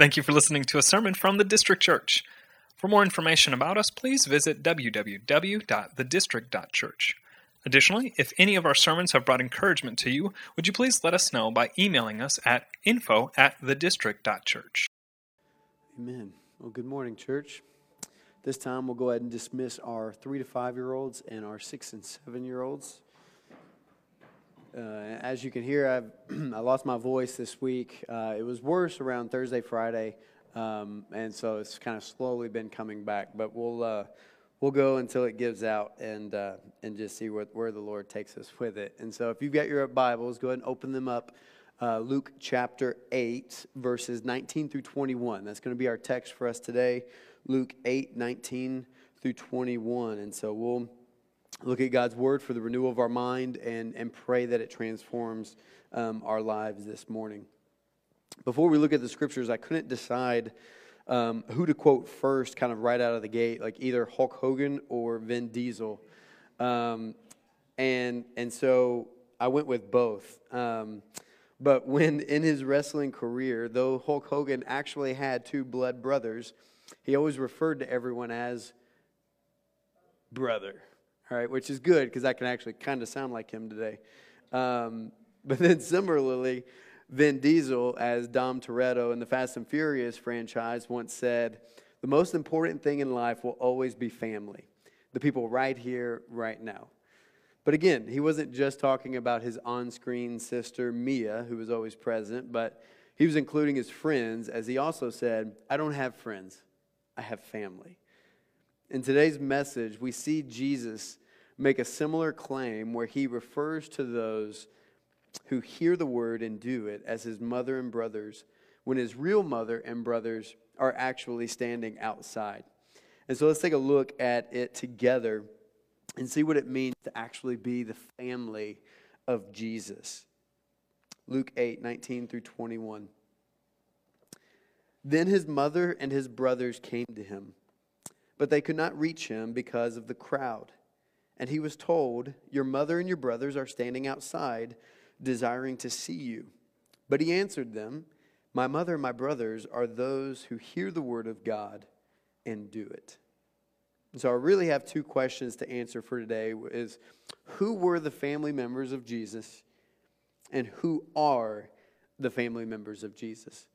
Thank you for listening to a sermon from the District Church. For more information about us, please visit www.thedistrict.church. Additionally, if any of our sermons have brought encouragement to you, would you please let us know by emailing us at info at thedistrict.church. Amen. Well, good morning, church. This time we'll go ahead and dismiss our three to five year olds and our six and seven year olds. Uh, as you can hear, I've I lost my voice this week. Uh, it was worse around Thursday, Friday, um, and so it's kind of slowly been coming back. But we'll uh, we'll go until it gives out and uh, and just see where, where the Lord takes us with it. And so, if you've got your Bibles, go ahead and open them up. Uh, Luke chapter 8, verses 19 through 21. That's going to be our text for us today. Luke 8, 19 through 21. And so we'll look at God's word for the renewal of our mind and, and pray that it transforms um, our lives this morning. Before we look at the scriptures, I couldn't decide um, who to quote first, kind of right out of the gate, like either Hulk Hogan or Vin Diesel. Um, and, and so I went with both. Um, but when in his wrestling career, though Hulk Hogan actually had two blood brothers, he always referred to everyone as brother all right, which is good because I can actually kind of sound like him today. Um, but then similarly, Vin Diesel, as Dom Toretto in the Fast and Furious franchise, once said, The most important thing in life will always be family. The people right here, right now. But again, he wasn't just talking about his on screen sister, Mia, who was always present, but he was including his friends, as he also said, I don't have friends, I have family. In today's message, we see Jesus make a similar claim where he refers to those who hear the word and do it as his mother and brothers, when his real mother and brothers are actually standing outside. And so let's take a look at it together and see what it means to actually be the family of Jesus. Luke 8, 19 through 21. Then his mother and his brothers came to him, but they could not reach him because of the crowd. And he was told, Your mother and your brothers are standing outside, desiring to see you. But he answered them, My mother and my brothers are those who hear the word of God and do it. so I really have two questions to answer for today is who were the family members of Jesus and who are the family members of Jesus?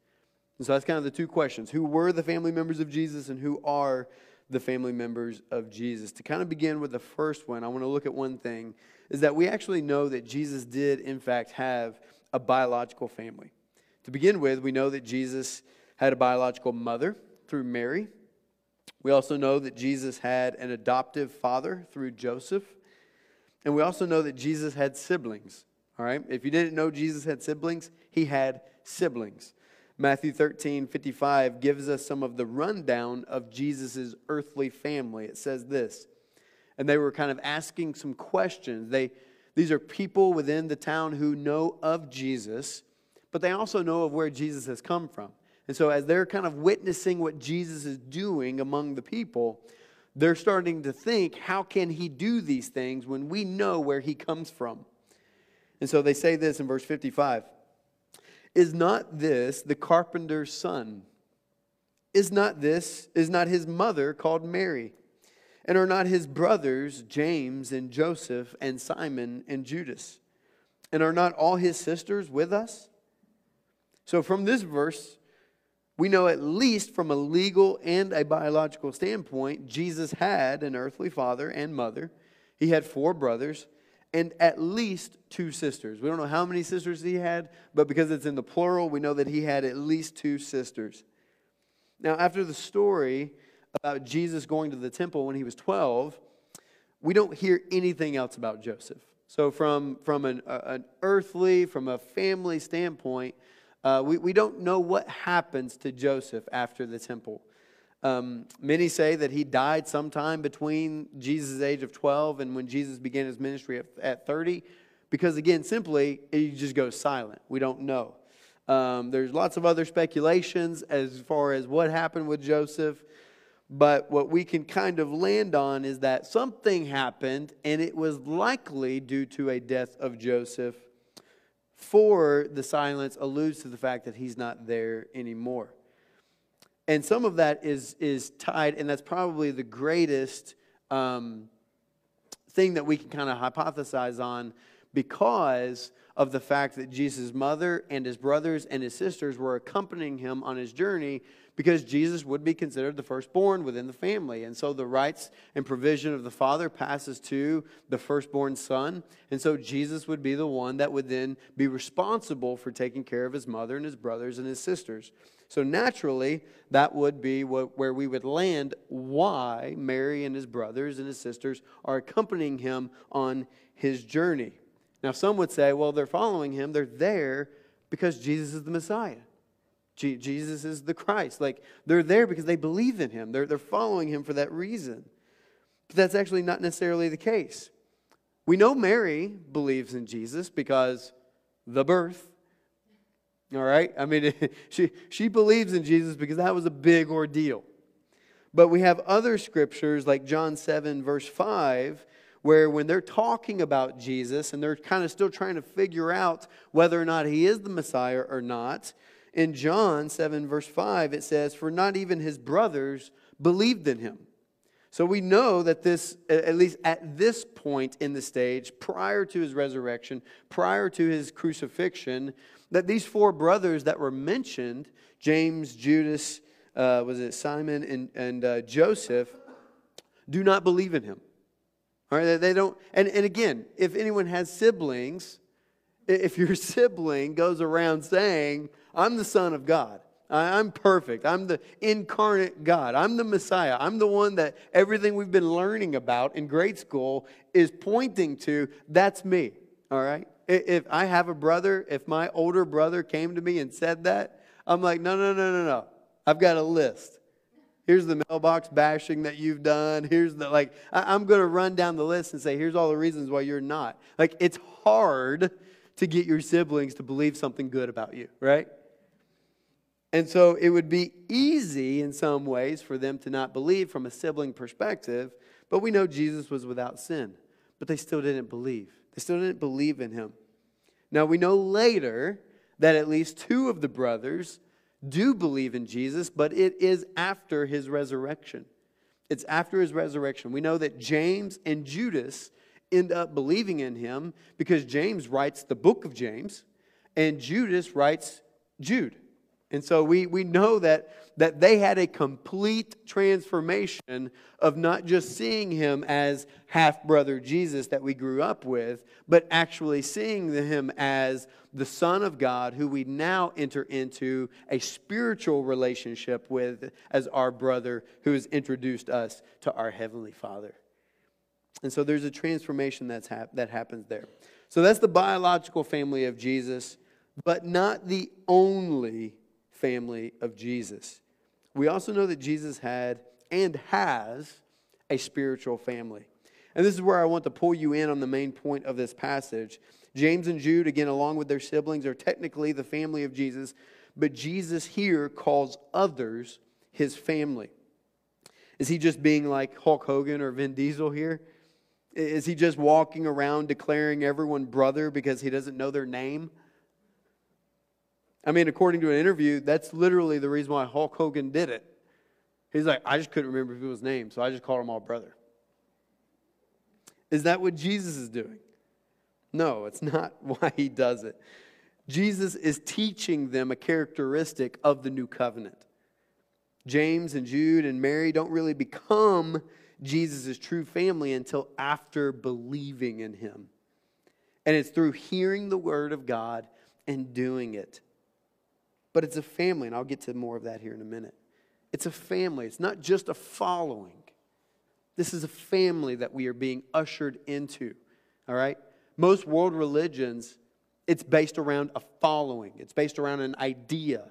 And so that's kind of the two questions. Who were the family members of Jesus and who are the family members of Jesus. To kind of begin with the first one, I want to look at one thing is that we actually know that Jesus did, in fact, have a biological family. To begin with, we know that Jesus had a biological mother through Mary. We also know that Jesus had an adoptive father through Joseph. And we also know that Jesus had siblings. All right? If you didn't know Jesus had siblings, he had siblings. Matthew 13, 55 gives us some of the rundown of Jesus' earthly family. It says this, and they were kind of asking some questions. They, these are people within the town who know of Jesus, but they also know of where Jesus has come from. And so, as they're kind of witnessing what Jesus is doing among the people, they're starting to think, how can he do these things when we know where he comes from? And so they say this in verse 55 is not this the carpenter's son? Is not this, is not his mother called Mary? And are not his brothers James and Joseph and Simon and Judas? And are not all his sisters with us? So, from this verse, we know at least from a legal and a biological standpoint, Jesus had an earthly father and mother. He had four brothers and at least two sisters. We don't know how many sisters he had, but because it's in the plural, we know that he had at least two sisters. Now, after the story about Jesus going to the temple when he was 12, we don't hear anything else about Joseph. So, from, from an, uh, an earthly, from a family standpoint, uh, we, we don't know what happens to Joseph after the temple. Um, many say that he died sometime between Jesus' age of 12 and when Jesus began his ministry at, at 30, because again, simply, he just goes silent. We don't know. Um, there's lots of other speculations as far as what happened with Joseph, but what we can kind of land on is that something happened, and it was likely due to a death of Joseph. For the silence alludes to the fact that he's not there anymore. And some of that is, is tied, and that's probably the greatest um, thing that we can kind of hypothesize on because of the fact that Jesus' mother and his brothers and his sisters were accompanying him on his journey because Jesus would be considered the firstborn within the family. And so the rights and provision of the father passes to the firstborn son. And so Jesus would be the one that would then be responsible for taking care of his mother and his brothers and his sisters. So naturally, that would be what, where we would land why Mary and his brothers and his sisters are accompanying him on his journey. Now, some would say, well, they're following him, they're there because Jesus is the Messiah. Jesus is the Christ. Like, they're there because they believe in him, they're, they're following him for that reason. But that's actually not necessarily the case. We know Mary believes in Jesus because the birth. All right? I mean, she, she believes in Jesus because that was a big ordeal. But we have other scriptures like John 7, verse 5, where when they're talking about Jesus and they're kind of still trying to figure out whether or not he is the Messiah or not, in John 7, verse 5, it says, For not even his brothers believed in him. So we know that this, at least at this point in the stage, prior to his resurrection, prior to his crucifixion, that these four brothers that were mentioned, James, Judas, uh, was it Simon, and, and uh, Joseph, do not believe in him. All right, they don't, and, and again, if anyone has siblings, if your sibling goes around saying, I'm the Son of God. I'm perfect. I'm the incarnate God. I'm the Messiah. I'm the one that everything we've been learning about in grade school is pointing to. That's me. All right? If I have a brother, if my older brother came to me and said that, I'm like, no, no, no, no, no. I've got a list. Here's the mailbox bashing that you've done. Here's the, like, I'm going to run down the list and say, here's all the reasons why you're not. Like, it's hard to get your siblings to believe something good about you, right? And so it would be easy in some ways for them to not believe from a sibling perspective, but we know Jesus was without sin. But they still didn't believe. They still didn't believe in him. Now we know later that at least two of the brothers do believe in Jesus, but it is after his resurrection. It's after his resurrection. We know that James and Judas end up believing in him because James writes the book of James and Judas writes Jude. And so we, we know that, that they had a complete transformation of not just seeing him as half brother Jesus that we grew up with, but actually seeing him as the Son of God who we now enter into a spiritual relationship with as our brother who has introduced us to our Heavenly Father. And so there's a transformation that's hap- that happens there. So that's the biological family of Jesus, but not the only family of Jesus. We also know that Jesus had and has a spiritual family. And this is where I want to pull you in on the main point of this passage. James and Jude, again, along with their siblings, are technically the family of Jesus, but Jesus here calls others his family. Is he just being like Hulk Hogan or Vin Diesel here? Is he just walking around declaring everyone brother because he doesn't know their name? I mean, according to an interview, that's literally the reason why Hulk Hogan did it. He's like, I just couldn't remember people's names, so I just called them all brother. Is that what Jesus is doing? No, it's not why he does it. Jesus is teaching them a characteristic of the new covenant. James and Jude and Mary don't really become Jesus' true family until after believing in him. And it's through hearing the word of God and doing it but it's a family, and I'll get to more of that here in a minute. It's a family, it's not just a following. This is a family that we are being ushered into, all right? Most world religions, it's based around a following, it's based around an idea,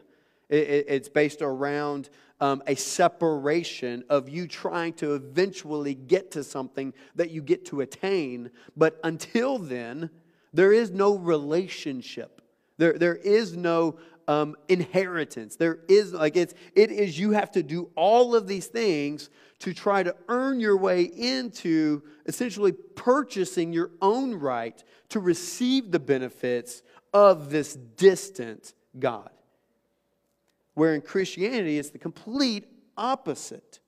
it's based around um, a separation of you trying to eventually get to something that you get to attain. But until then, there is no relationship. There, there is no um, inheritance. There is like it's it is you have to do all of these things to try to earn your way into essentially purchasing your own right to receive the benefits of this distant God. Where in Christianity, it's the complete opposite.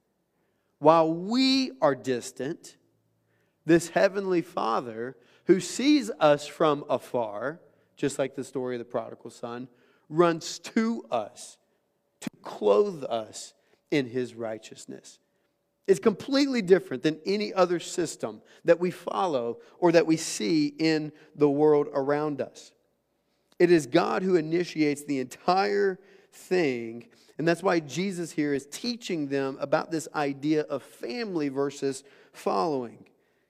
While we are distant, this heavenly Father who sees us from afar, just like the story of the prodigal son, runs to us to clothe us in his righteousness. It's completely different than any other system that we follow or that we see in the world around us. It is God who initiates the entire thing. And that's why Jesus here is teaching them about this idea of family versus following.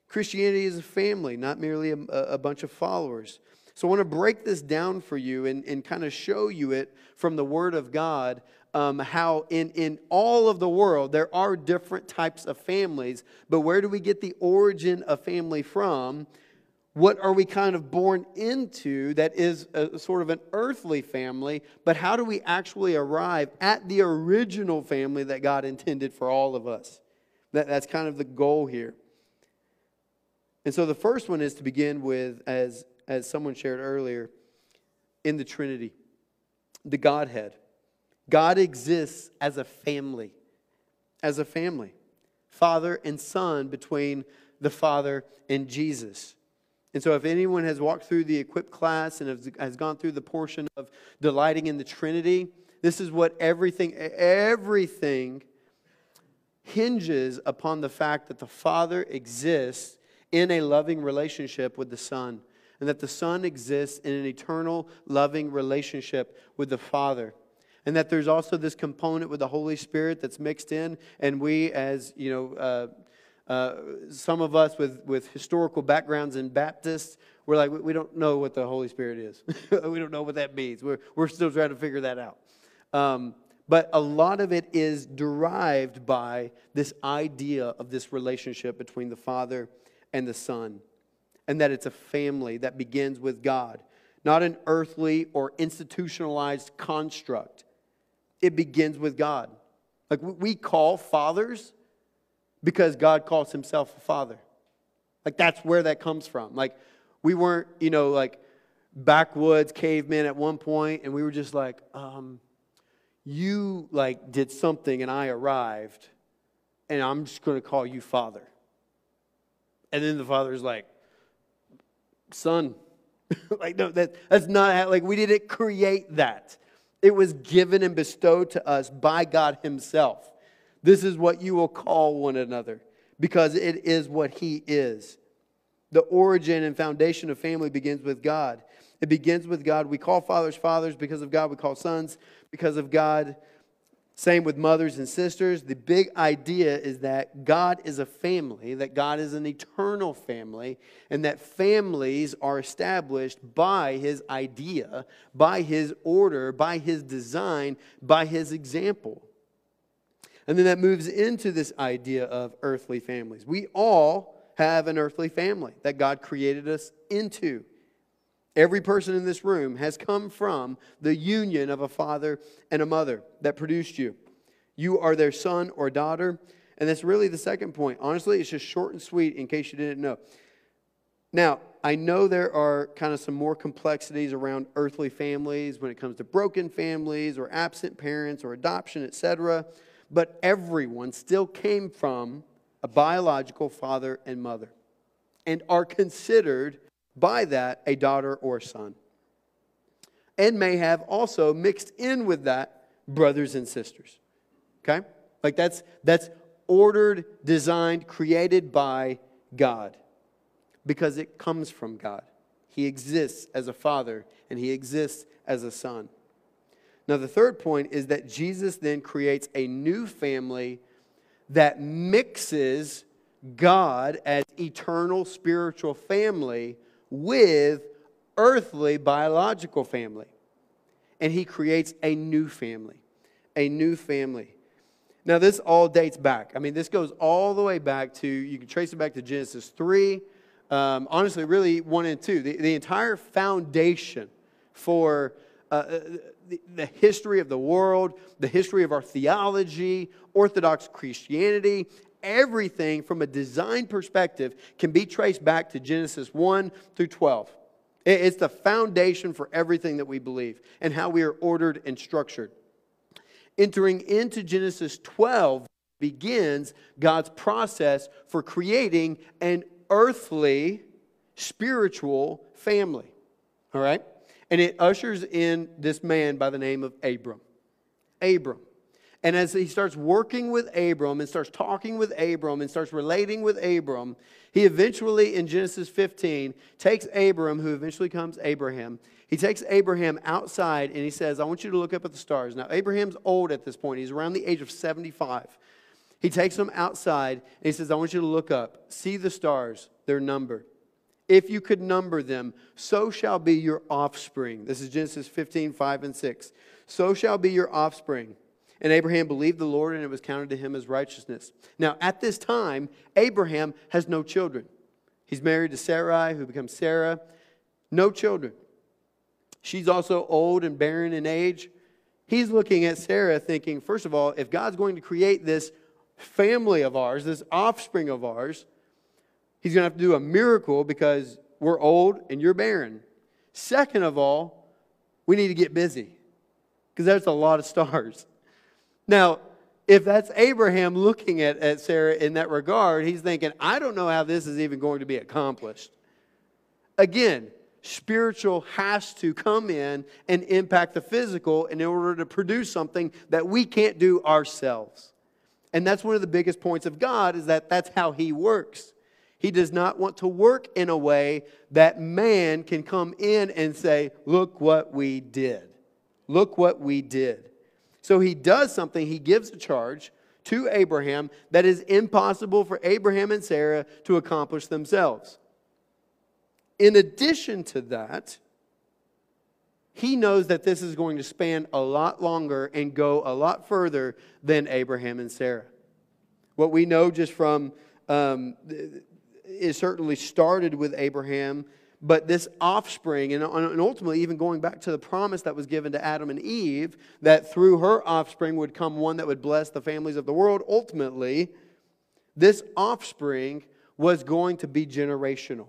Christianity is a family, not merely a, a bunch of followers. So I want to break this down for you and, and kind of show you it from the Word of God. Um, how in, in all of the world there are different types of families, but where do we get the origin of family from? What are we kind of born into that is a, sort of an earthly family, but how do we actually arrive at the original family that God intended for all of us? That, that's kind of the goal here. And so the first one is to begin with, as, as someone shared earlier, in the Trinity, the Godhead. God exists as a family, as a family, Father and Son between the Father and Jesus. And so, if anyone has walked through the equipped class and has, gone through the portion of delighting in the Trinity, this is what everything, everything hinges upon the fact that the Father exists in a loving relationship with the Son, and that the Son exists in an eternal, loving relationship with the Father. And that there's also this component with the Holy Spirit that's mixed in, and we, as you know, uh, uh, some of us with, with historical backgrounds in Baptists, we're like, we don't know what the Holy Spirit is. we don't know what that means. We're, we're still trying to figure that out. Um, but a lot of it is derived by this idea of this relationship between the Father and the Son, and that it's a family that begins with God, not an earthly or institutionalized construct. It begins with God. Like we call fathers because God calls himself a father. Like that's where that comes from. Like we weren't, you know, like backwoods cavemen at one point, and we were just like, um, you like did something and I arrived, and I'm just going to call you father. And then the father's like, son. like, no, that, that's not how, like, we didn't create that. It was given and bestowed to us by God Himself. This is what you will call one another because it is what He is. The origin and foundation of family begins with God. It begins with God. We call fathers fathers because of God. We call sons because of God. Same with mothers and sisters. The big idea is that God is a family, that God is an eternal family, and that families are established by His idea, by His order, by His design, by His example. And then that moves into this idea of earthly families. We all have an earthly family that God created us into. Every person in this room has come from the union of a father and a mother that produced you. You are their son or daughter. And that's really the second point. Honestly, it's just short and sweet in case you didn't know. Now, I know there are kind of some more complexities around earthly families when it comes to broken families or absent parents or adoption, etc. But everyone still came from a biological father and mother and are considered by that a daughter or a son. And may have also mixed in with that brothers and sisters. Okay? Like that's that's ordered, designed, created by God. Because it comes from God. He exists as a father and he exists as a son. Now, the third point is that Jesus then creates a new family that mixes God as eternal spiritual family with earthly biological family. And he creates a new family. A new family. Now, this all dates back. I mean, this goes all the way back to, you can trace it back to Genesis 3. Um, honestly, really 1 and 2. The, the entire foundation for uh, uh, the, the history of the world, the history of our theology, Orthodox Christianity, everything from a design perspective can be traced back to Genesis 1 through 12. It's the foundation for everything that we believe and how we are ordered and structured. entering into Genesis 12 begins God's process for creating an earthly, spiritual family. All right? And it ushers in this man by the name of Abram. Abram. And as he starts working with Abram and starts talking with Abram and starts relating with Abram, he eventually, in Genesis 15, takes Abram, who eventually becomes Abraham, he takes Abraham outside and he says, I want you to look up at the stars. Now, Abraham's old at this point, he's around the age of 75. He takes him outside and he says, I want you to look up, see the stars, they're numbered. If you could number them, so shall be your offspring. This is Genesis 15, 5 and 6. So shall be your offspring. And Abraham believed the Lord, and it was counted to him as righteousness. Now, at this time, Abraham has no children. He's married to Sarai, who becomes Sarah. No children. She's also old and barren in age. He's looking at Sarah thinking, first of all, if God's going to create this family of ours, this offspring of ours, he's going to have to do a miracle because we're old and you're barren. Second of all, we need to get busy because there's a lot of stars. Now, if that's Abraham looking at, at Sarah in that regard, he's thinking, I don't know how this is even going to be accomplished. Again, spiritual has to come in and impact the physical in order to produce something that we can't do ourselves. And that's one of the biggest points of God is that that's how he works. He does not want to work in a way that man can come in and say, "Look what we did. Look what we did." So he does something, he gives a charge to Abraham that is impossible for Abraham and Sarah to accomplish themselves. In addition to that, he knows that this is going to span a lot longer and go a lot further than Abraham and Sarah. What we know just from um, is certainly started with Abraham, but this offspring, and, ultimately even going back to the promise that was given to Adam and Eve, that through her offspring would come one that would bless the families of the world, ultimately, this offspring was going to be generational.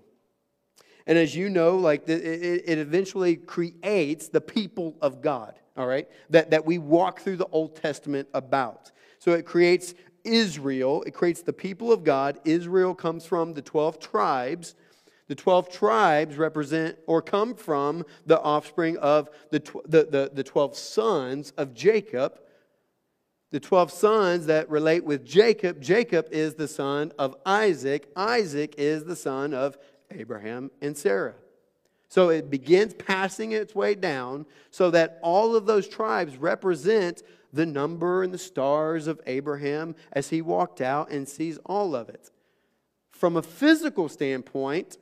And as you know, like it, it eventually creates the people of God, all right, that, that we walk through the Old Testament about. So it creates Israel, it creates the people of God. Israel comes from the 12 tribes. The 12 tribes represent or come from the offspring of the, the, the, the 12 sons of Jacob. The 12 sons that relate with Jacob. Jacob is the son of Isaac. Isaac is the son of Abraham and Sarah. So it begins passing its way down so that all of those tribes represent the number and the stars of Abraham as he walked out and sees all of it. From a physical standpoint,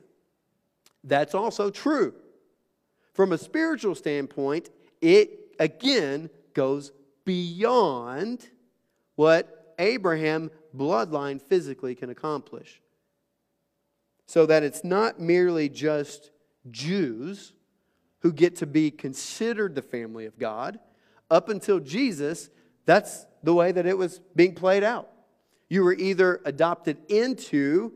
that's also true. From a spiritual standpoint, it again goes beyond what Abraham bloodline physically can accomplish so that it's not merely just Jews who get to be considered the family of God. Up until Jesus, that's the way that it was being played out. You were either adopted into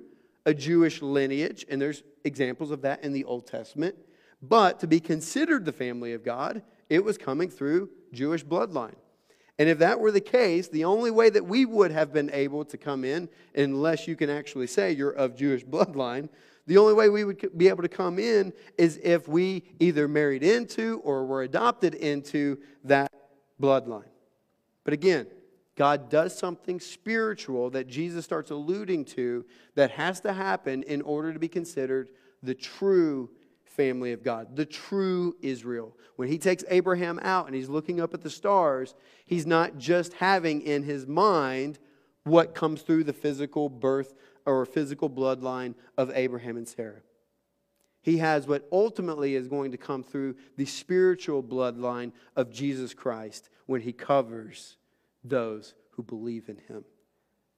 a Jewish lineage, and there's examples of that in the Old Testament, but to be considered the family of God, it was coming through Jewish bloodline. And if that were the case, the only way that we would have been able to come in, unless you can actually say you're of Jewish bloodline, the only way we would be able to come in is if we either married into or were adopted into that bloodline. But again, God does something spiritual that Jesus starts alluding to that has to happen in order to be considered the true family of God, the true Israel. When he takes Abraham out and he's looking up at the stars, he's not just having in his mind what comes through the physical birth or physical bloodline of Abraham and Sarah. He has what ultimately is going to come through the spiritual bloodline of Jesus Christ when he covers those who believe in him.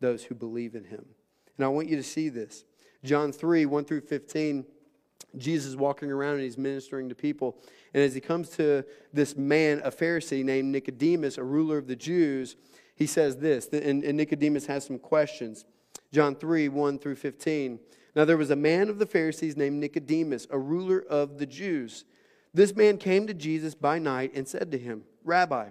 Those who believe in him. And I want you to see this. John 3 1 through 15 Jesus walking around and he's ministering to people. And as he comes to this man, a Pharisee named Nicodemus, a ruler of the Jews, he says this, and, and Nicodemus has some questions. John 3 1 through 15. Now there was a man of the Pharisees named Nicodemus, a ruler of the Jews. This man came to Jesus by night and said to him, Rabbi,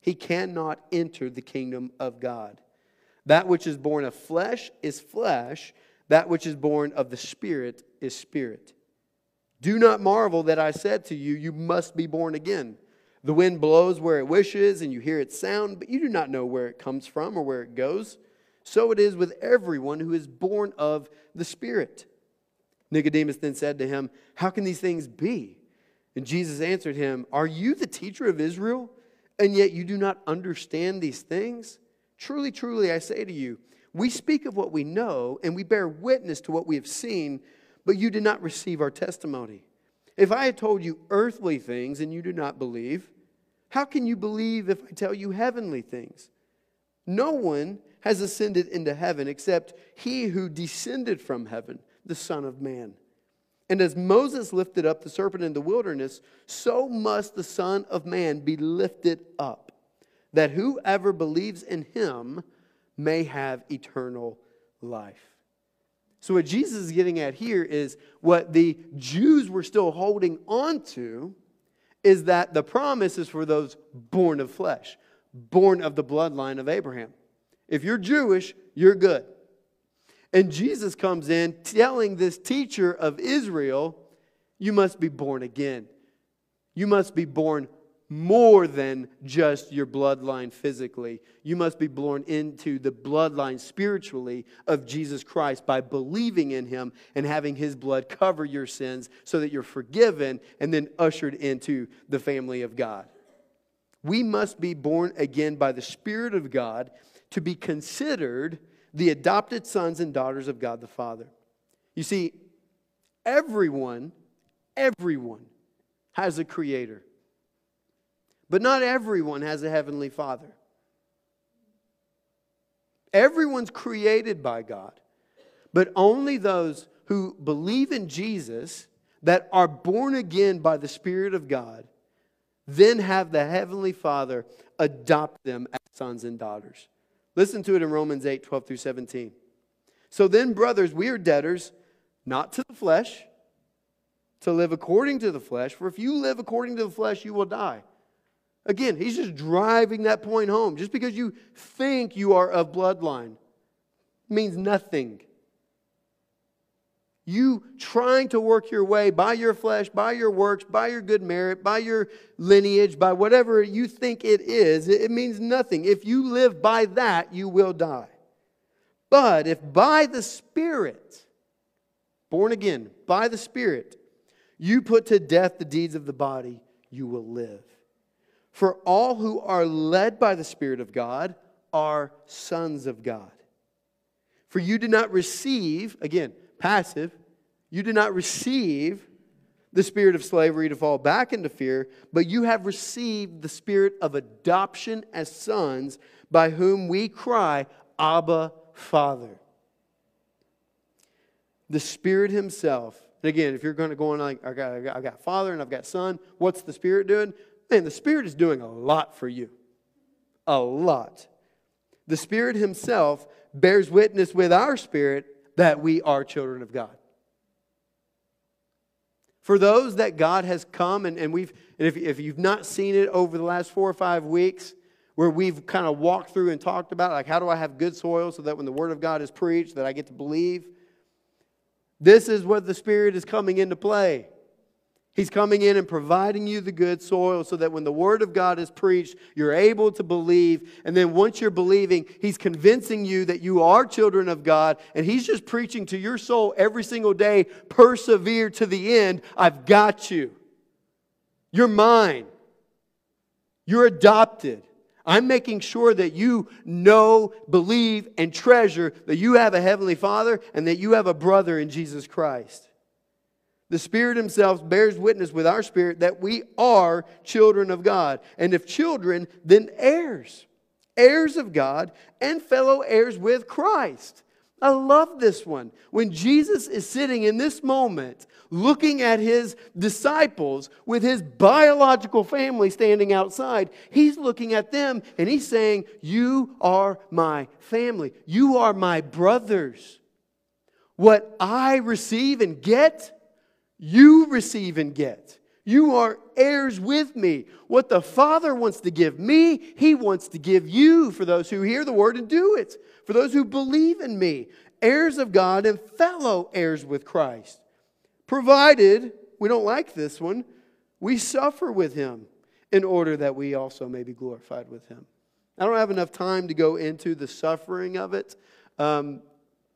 he cannot enter the kingdom of God. That which is born of flesh is flesh, that which is born of the Spirit is spirit. Do not marvel that I said to you, You must be born again. The wind blows where it wishes, and you hear its sound, but you do not know where it comes from or where it goes. So it is with everyone who is born of the Spirit. Nicodemus then said to him, How can these things be? And Jesus answered him, Are you the teacher of Israel, and yet you do not understand these things? Truly, truly, I say to you, we speak of what we know, and we bear witness to what we have seen, but you did not receive our testimony. If I had told you earthly things and you do not believe, how can you believe if I tell you heavenly things? No one has ascended into heaven except he who descended from heaven, the Son of Man. And as Moses lifted up the serpent in the wilderness, so must the Son of Man be lifted up, that whoever believes in him may have eternal life. So, what Jesus is getting at here is what the Jews were still holding on to is that the promise is for those born of flesh, born of the bloodline of Abraham. If you're Jewish, you're good. And Jesus comes in telling this teacher of Israel, You must be born again. You must be born more than just your bloodline physically. You must be born into the bloodline spiritually of Jesus Christ by believing in him and having his blood cover your sins so that you're forgiven and then ushered into the family of God. We must be born again by the Spirit of God to be considered the adopted sons and daughters of God the Father. You see, everyone, everyone has a creator. But not everyone has a heavenly Father. Everyone's created by God, but only those who believe in Jesus, that are born again by the Spirit of God, then have the Heavenly Father adopt them as sons and daughters. Listen to it in Romans 8 12 through 17. So then, brothers, we are debtors, not to the flesh, to live according to the flesh. For if you live according to the flesh, you will die. Again, he's just driving that point home. Just because you think you are of bloodline means nothing. You trying to work your way by your flesh, by your works, by your good merit, by your lineage, by whatever you think it is, it means nothing. If you live by that, you will die. But if by the Spirit, born again, by the Spirit, you put to death the deeds of the body, you will live. For all who are led by the Spirit of God are sons of God. For you did not receive, again, passive, you did not receive the spirit of slavery to fall back into fear, but you have received the spirit of adoption as sons, by whom we cry, Abba, Father. The Spirit Himself. And again, if you're going to go on like, I got, I got, got Father and I've got Son, what's the Spirit doing? Man, the Spirit is doing a lot for you. A lot. The Spirit Himself bears witness with our spirit that we are children of God. For those that God has come, and, and we've, and if, if you've not seen it over the last four or five weeks, where we've kind of walked through and talked about, like, how do I have good soil so that when the Word of God is preached, that I get to believe? This is what the Spirit is coming into play. He's coming in and providing you the good soil so that when the Word of God is preached, you're able to believe. And then once you're believing, He's convincing you that you are children of God. And He's just preaching to your soul every single day persevere to the end. I've got you. You're mine. You're adopted. I'm making sure that you know, believe, and treasure that you have a Heavenly Father and that you have a brother in Jesus Christ. The Spirit Himself bears witness with our spirit that we are children of God. And if children, then heirs, heirs of God, and fellow heirs with Christ. I love this one. When Jesus is sitting in this moment, looking at his disciples with his biological family standing outside, he's looking at them and he's saying, You are my family. You are my brothers. What I receive and get, you receive and get. You are heirs with me. What the Father wants to give me, He wants to give you for those who hear the word and do it, for those who believe in me, heirs of God and fellow heirs with Christ. Provided, we don't like this one, we suffer with Him in order that we also may be glorified with Him. I don't have enough time to go into the suffering of it. Um,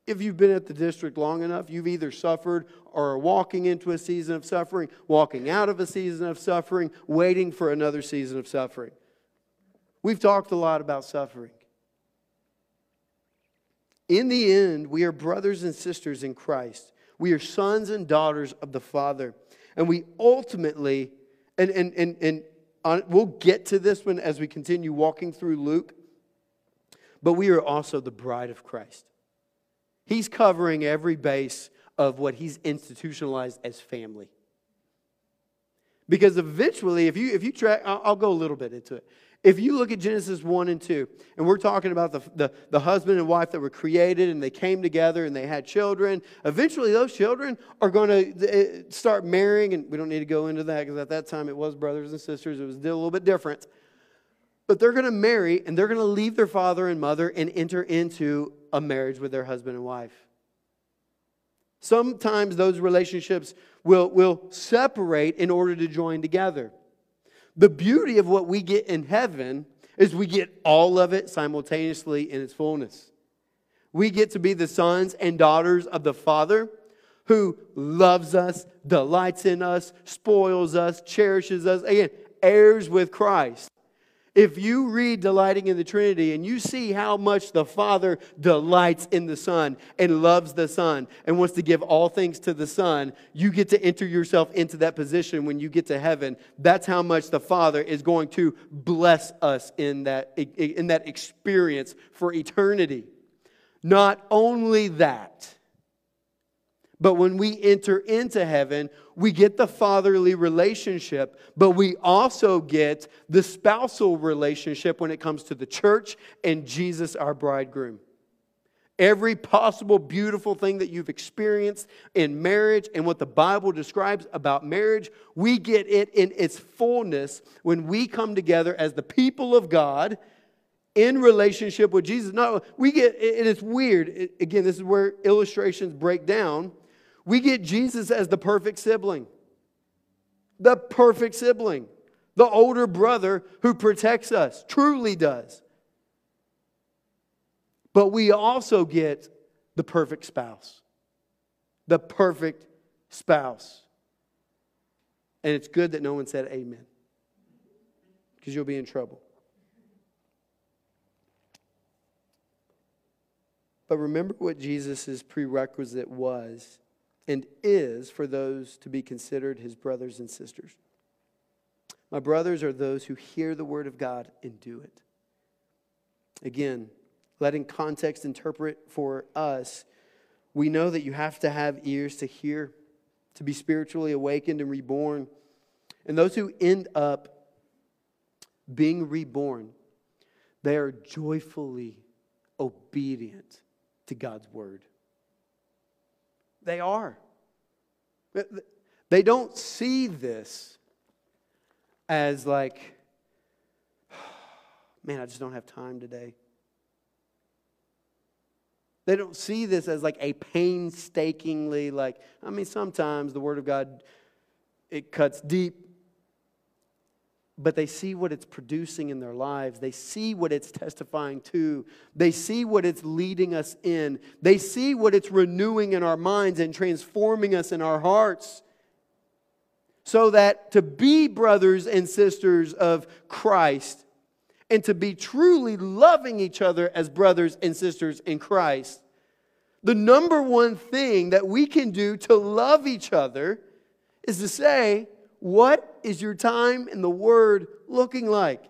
if you've been at the district long enough, you've either suffered or are walking into a season of suffering, walking out of a season of suffering, waiting for another season of suffering. We've talked a lot about suffering. In the end, we are brothers and sisters in Christ. We are sons and daughters of the Father. And we ultimately, and, and, and, and on, we'll get to this one as we continue walking through Luke, but we are also the bride of Christ. He's covering every base of what he's institutionalized as family. Because eventually, if you if you track, I'll, go a little bit into it. If you look at Genesis 1 and 2, and we're talking about the, the, the husband and wife that were created and they came together and they had children, eventually those children are going to eh, start marrying, and we don't need to go into that because at that time it was brothers and sisters, it was a little bit different. But they're going to marry and they're going to leave their father and mother and enter into a marriage with their husband and wife. Sometimes those relationships will, will separate in order to join together. The beauty of what we get in heaven is we get all of it simultaneously in its fullness. We get to be the sons and daughters of the Father who loves us, delights in us, spoils us, cherishes us. Again, heirs with Christ. If you read Delighting in the Trinity and you see how much the Father delights in the Son and loves the Son and wants to give all things to the Son, you get to enter yourself into that position when you get to heaven. That's how much the Father is going to bless us in that, in that experience for eternity. Not only that, but when we enter into heaven, we get the fatherly relationship, but we also get the spousal relationship when it comes to the church and Jesus, our bridegroom. Every possible beautiful thing that you've experienced in marriage and what the Bible describes about marriage, we get it in its fullness when we come together as the people of God in relationship with Jesus. No, we get, and it's weird. Again, this is where illustrations break down we get Jesus as the perfect sibling. The perfect sibling. The older brother who protects us, truly does. But we also get the perfect spouse. The perfect spouse. And it's good that no one said amen, because you'll be in trouble. But remember what Jesus' prerequisite was and is for those to be considered his brothers and sisters. My brothers are those who hear the word of God and do it. Again, letting context interpret for us, we know that you have to have ears to hear, to be spiritually awakened and reborn. And those who end up being reborn, they are joyfully obedient to God's word. They are. They don't see this as like, man, I just don't have time today. They don't see this as like a painstakingly, like, I mean, sometimes the Word of God, it cuts deep but they see what it's producing in their lives. They see what it's testifying to. They see what it's leading us in. They see what it's renewing in our minds and transforming us in our hearts. So that to be brothers and sisters of Christ and to be truly loving each other as brothers and sisters in Christ, the number one thing that we can do to love each other is to say, what is your time in the Word looking like?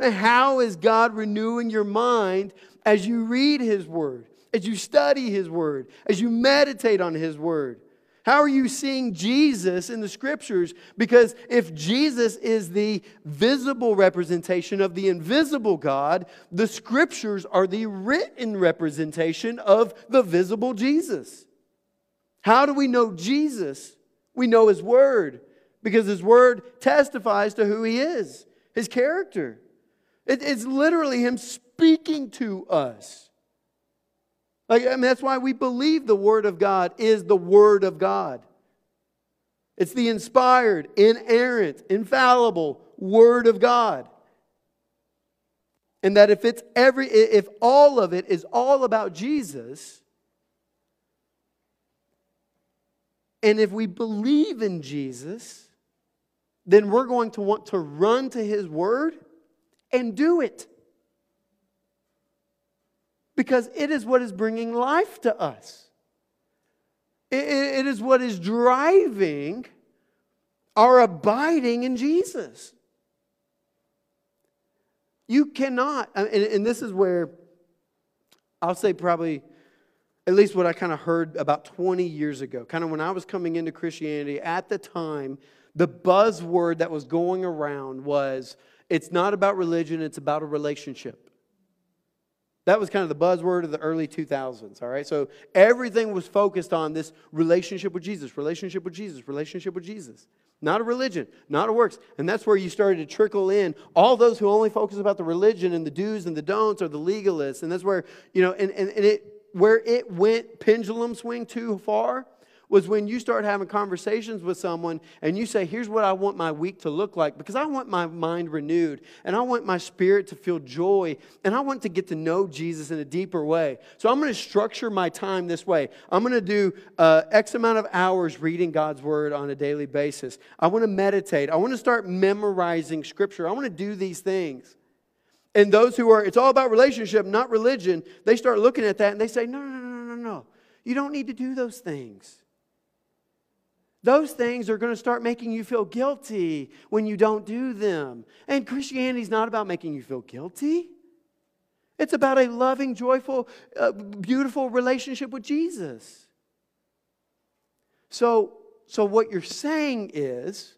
How is God renewing your mind as you read His Word, as you study His Word, as you meditate on His Word? How are you seeing Jesus in the scriptures? Because if Jesus is the visible representation of the invisible God, the scriptures are the written representation of the visible Jesus. How do we know Jesus? We know his word because his word testifies to who he is, his character. it's literally him speaking to us. Like, I mean, that's why we believe the Word of God is the Word of God. It's the inspired, inerrant, infallible Word of God. And that if it's every if all of it is all about Jesus, and if we believe in Jesus, then we're going to want to run to his word and do it because it is what is bringing life to us. it, it is what is driving our abiding in Jesus. You cannot, and, and this is where I'll say probably at least what I kind of heard about 20 years ago, kind of when I was coming into Christianity, at the time, the buzzword that was going around was it's not about religion, it's about a relationship. That was kind of the buzzword of the early 2000s, all right? So everything was focused on this relationship with Jesus, relationship with Jesus, relationship with Jesus. Not a religion, not a works. And that's where you started to trickle in all those who only focus about the religion and the do's and the don'ts are the legalists. And that's where, you know, and, and, and it where it went pendulum swing too far was when you start having conversations with someone and you say, Here's what I want my week to look like because I want my mind renewed and I want my spirit to feel joy and I want to get to know Jesus in a deeper way. So I'm going to structure my time this way. I'm going to do uh, X amount of hours reading God's word on a daily basis. I want to meditate. I want to start memorizing scripture. I want to do these things. And those who are, it's all about relationship, not religion, they start looking at that and they say, no, no, no, no, no. You don't need to do those things. Those things are going to start making you feel guilty when you don't do them. And Christianity is not about making you feel guilty. It's about a loving, joyful, uh, beautiful relationship with Jesus. So, so what you're saying is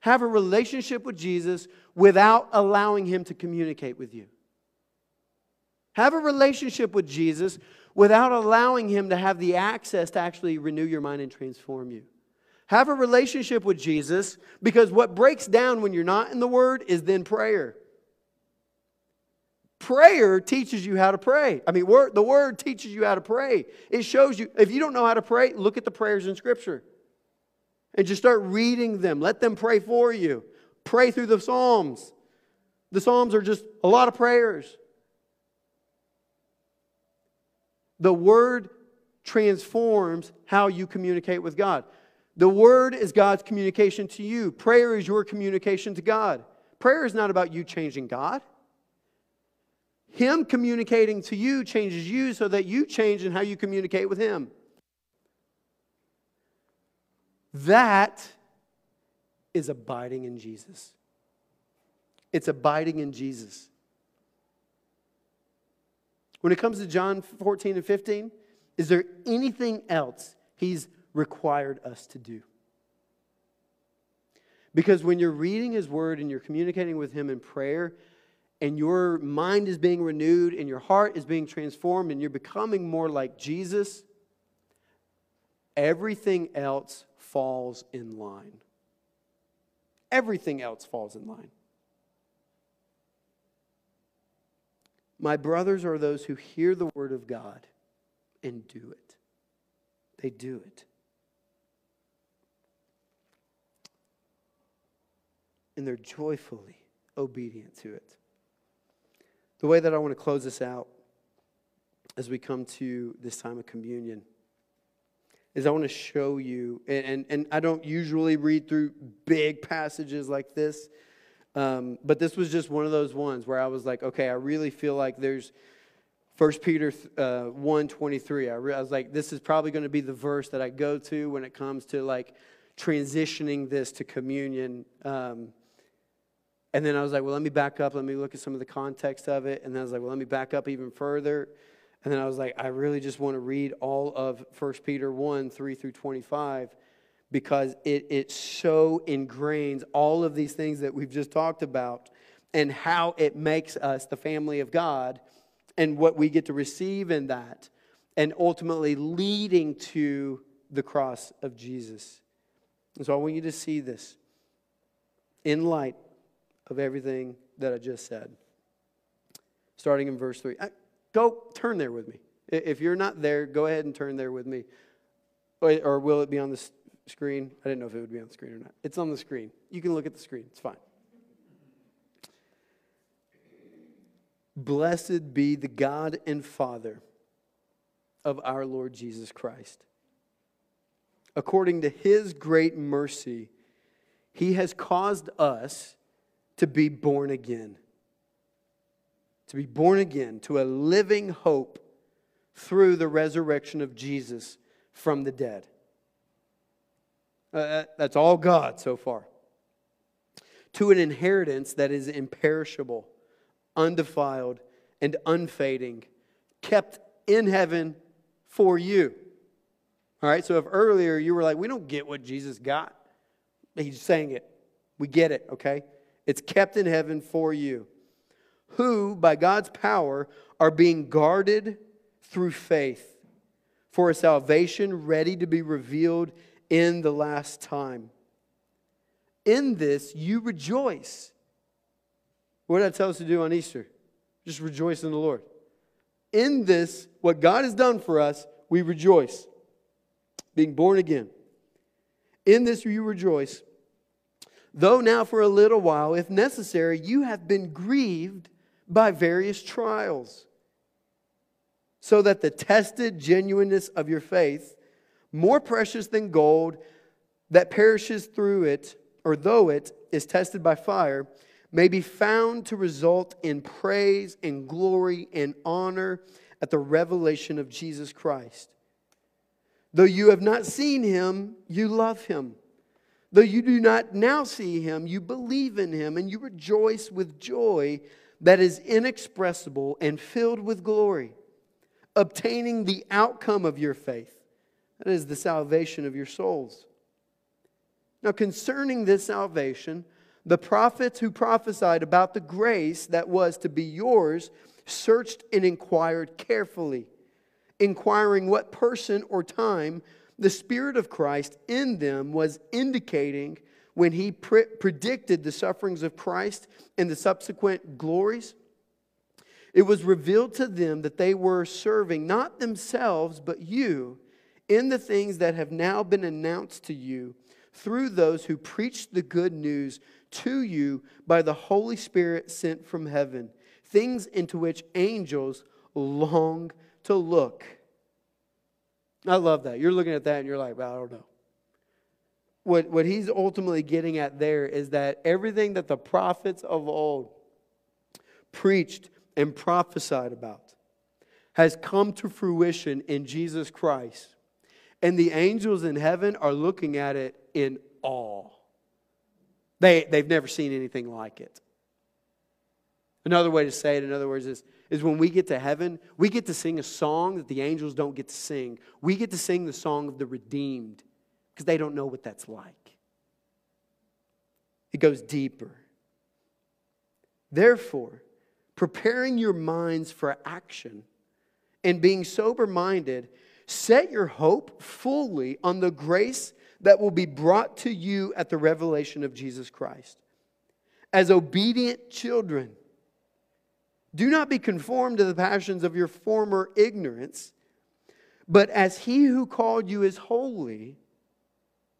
have a relationship with Jesus without allowing him to communicate with you. Have a relationship with Jesus without allowing him to have the access to actually renew your mind and transform you. Have a relationship with Jesus because what breaks down when you're not in the Word is then prayer. Prayer teaches you how to pray. I mean, word, the Word teaches you how to pray. It shows you, if you don't know how to pray, look at the prayers in Scripture and just start reading them. Let them pray for you. Pray through the Psalms. The Psalms are just a lot of prayers. The Word transforms how you communicate with God. The word is God's communication to you. Prayer is your communication to God. Prayer is not about you changing God. Him communicating to you changes you so that you change in how you communicate with Him. That is abiding in Jesus. It's abiding in Jesus. When it comes to John 14 and 15, is there anything else He's required us to do. Because when you're reading His Word and you're communicating with Him in prayer, and your mind is being renewed, and your heart is being transformed, and you're becoming more like Jesus, everything else falls in line. Everything else falls in line. My brothers are those who hear the word of God and do it. They do it. and they're joyfully obedient to it. The way that I want to close this out as we come to this time of communion is I want to show you, and, and, and I don't usually read through big passages like this, um, but this was just one of those ones where I was like, okay, I really feel like there's 1 Peter uh, 1 23. I, re- I was like, this is probably going to be the verse that I go to when it comes to like transitioning this to communion. Um, and then I was like, well, let me back up. Let me look at some of the context of it. And then I was like, well, let me back up even further. And then I was like, I really just want to read all of 1 Peter 1 3 through 25 because it, it so ingrains all of these things that we've just talked about and how it makes us the family of God and what we get to receive in that, and ultimately leading to the cross of Jesus. And so I want you to see this in light of everything that I just said. Starting in verse 3. Go turn there with me. If you're not there, go ahead and turn there with me. Or will it be on the screen? I didn't know if it would be on the screen or not. It's on the screen. You can look at the screen, it's fine. Blessed be the God and Father of our Lord Jesus Christ. According to his great mercy, he has caused us to be born again. To be born again to a living hope through the resurrection of Jesus from the dead. Uh, that's all God so far. To an inheritance that is imperishable undefiled, and unfading, kept in heaven for you. All right, so if earlier you were like, we don't get what Jesus got, he's saying it. We get it, okay? It's kept in heaven for you, who, by God's power, are being guarded through faith for a salvation ready to be revealed in the last time. In this you rejoice what did I tell us to do on Easter? Just rejoice in the Lord. In this, what God has done for us, we rejoice. Being born again. In this you rejoice. Though now for a little while, if necessary, you have been grieved by various trials, so that the tested genuineness of your faith, more precious than gold that perishes through it, or though it is tested by fire, may be found to result in praise and glory and honor at the revelation of Jesus Christ. Though you have not seen him, you love him. Though you do not now see him, you believe in him and you rejoice with joy that is inexpressible and filled with glory, obtaining the outcome of your faith. That is the salvation of your souls. Now, concerning this salvation, the prophets who prophesied about the grace that was to be yours searched and inquired carefully, inquiring what person or time the Spirit of Christ in them was indicating when he pre- predicted the sufferings of Christ and the subsequent glories. It was revealed to them that they were serving not themselves, but you in the things that have now been announced to you through those who preached the good news to you by the Holy Spirit sent from heaven, things into which angels long to look. I love that. You're looking at that and you're like, well, I don't know. What, what he's ultimately getting at there is that everything that the prophets of old preached and prophesied about has come to fruition in Jesus Christ. And the angels in heaven are looking at it in awe. They, they've never seen anything like it. Another way to say it, in other words, is, is when we get to heaven, we get to sing a song that the angels don't get to sing. We get to sing the song of the redeemed because they don't know what that's like. It goes deeper. Therefore, preparing your minds for action and being sober minded, set your hope fully on the grace that will be brought to you at the revelation of Jesus Christ. As obedient children, do not be conformed to the passions of your former ignorance, but as he who called you is holy,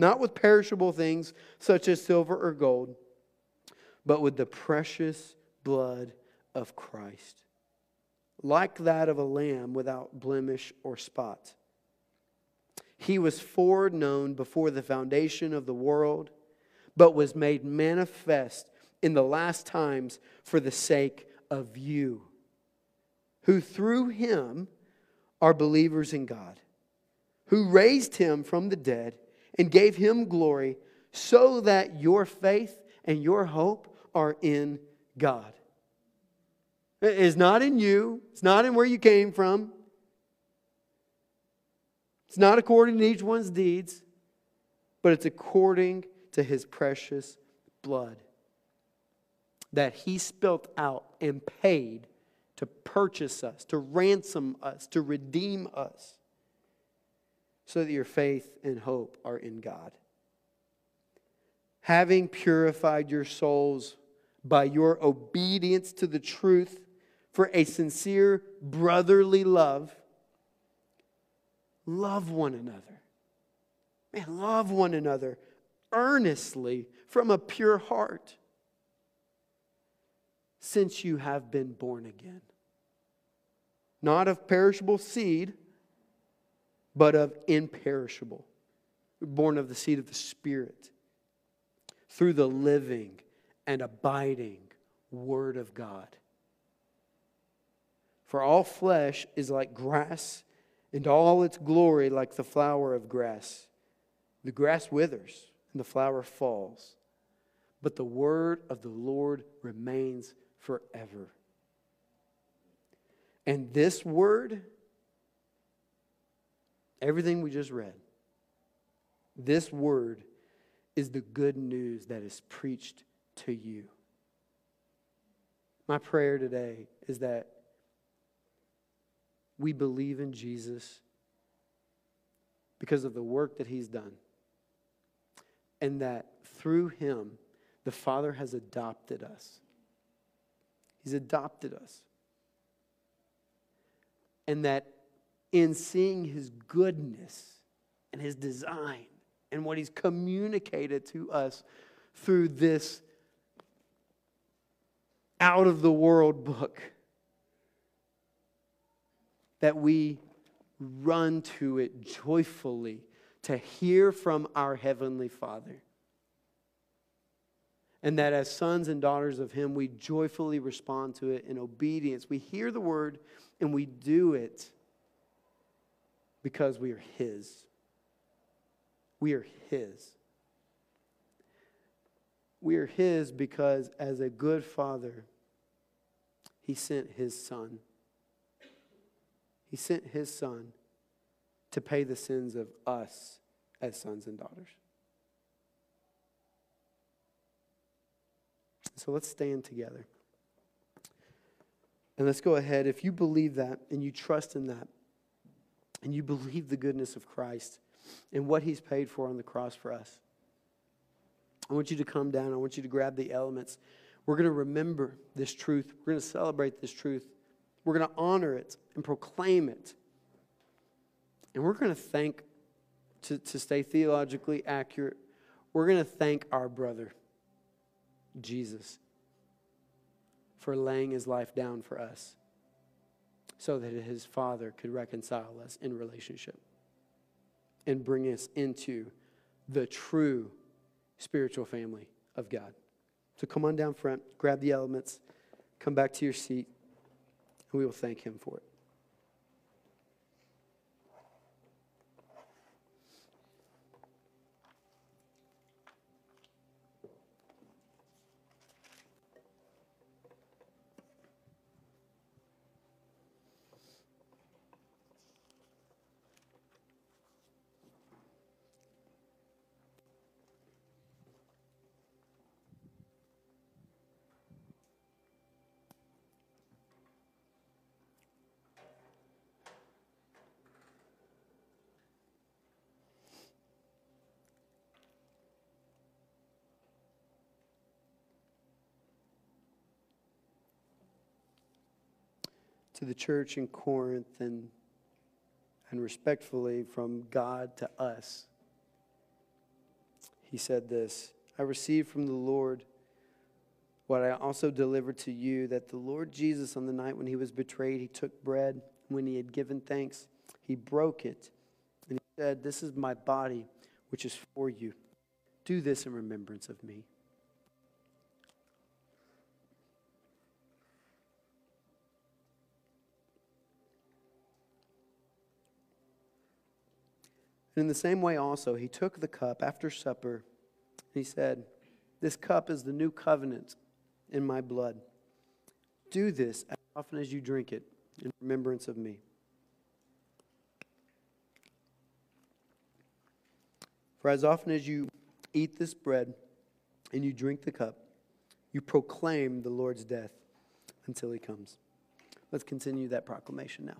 not with perishable things such as silver or gold, but with the precious blood of Christ, like that of a lamb without blemish or spot. He was foreknown before the foundation of the world, but was made manifest in the last times for the sake of you who through him are believers in God, who raised him from the dead and gave him glory, so that your faith and your hope are in God. It is not in you, it's not in where you came from, it's not according to each one's deeds, but it's according to his precious blood that he spilt out and paid to purchase us, to ransom us, to redeem us, so that your faith and hope are in God. Having purified your souls by your obedience to the truth for a sincere brotherly love, love one another. Man, love one another earnestly from a pure heart since you have been born again not of perishable seed, but of imperishable, born of the seed of the Spirit, through the living and abiding Word of God. For all flesh is like grass, and all its glory like the flower of grass. The grass withers, and the flower falls, but the word of the Lord remains forever. And this word, everything we just read, this word is the good news that is preached to you. My prayer today is that we believe in Jesus because of the work that he's done. And that through him, the Father has adopted us. He's adopted us and that in seeing his goodness and his design and what he's communicated to us through this out of the world book, that we run to it joyfully to hear from our Heavenly Father. And that as sons and daughters of Him, we joyfully respond to it in obedience. We hear the word and we do it because we are His. We are His. We are His because, as a good Father, He sent His Son. He sent His Son to pay the sins of us as sons and daughters. So let's stand together. And let's go ahead. If you believe that and you trust in that, and you believe the goodness of Christ and what he's paid for on the cross for us, I want you to come down. I want you to grab the elements. We're going to remember this truth. We're going to celebrate this truth. We're going to honor it and proclaim it. And we're going to thank, to, to stay theologically accurate, we're going to thank our brother, Jesus for laying his life down for us so that his Father could reconcile us in relationship and bring us into the true spiritual family of God. So come on down front, grab the elements, come back to your seat, and we will thank him for it. To the church in Corinth and, and respectfully from God to us. He said this I received from the Lord what I also delivered to you that the Lord Jesus, on the night when he was betrayed, he took bread. When he had given thanks, he broke it. And he said, This is my body, which is for you. Do this in remembrance of me. And in the same way, also, he took the cup after supper. And he said, This cup is the new covenant in my blood. Do this as often as you drink it in remembrance of me. For as often as you eat this bread and you drink the cup, you proclaim the Lord's death until he comes. Let's continue that proclamation now.